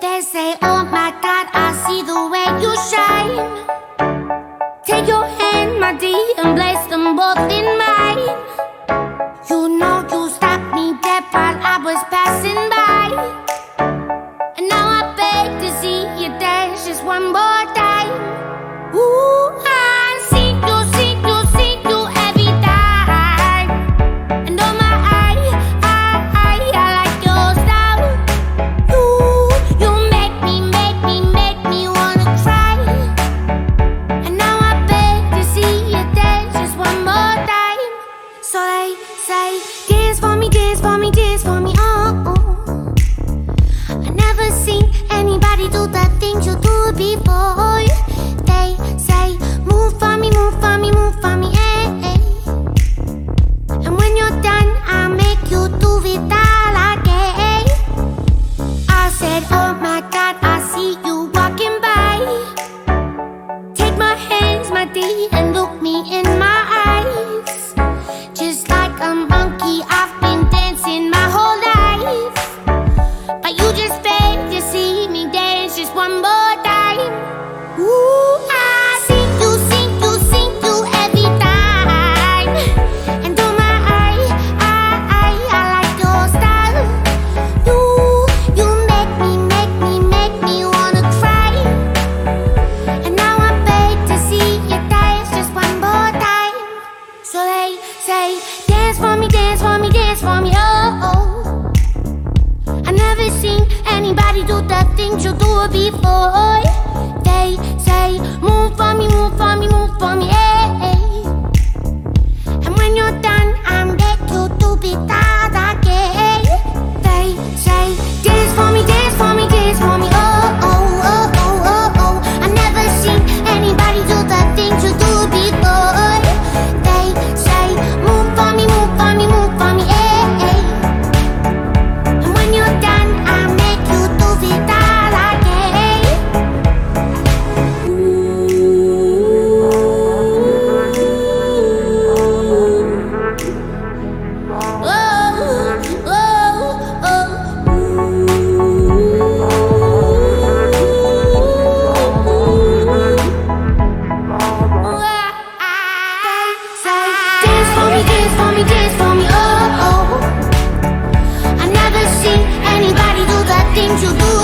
They say, Oh my God, I see the way you shine. Take your hand, my dear, and bless them both in mine. You know you stopped me dead while I was passing. and look me in my before. 就久度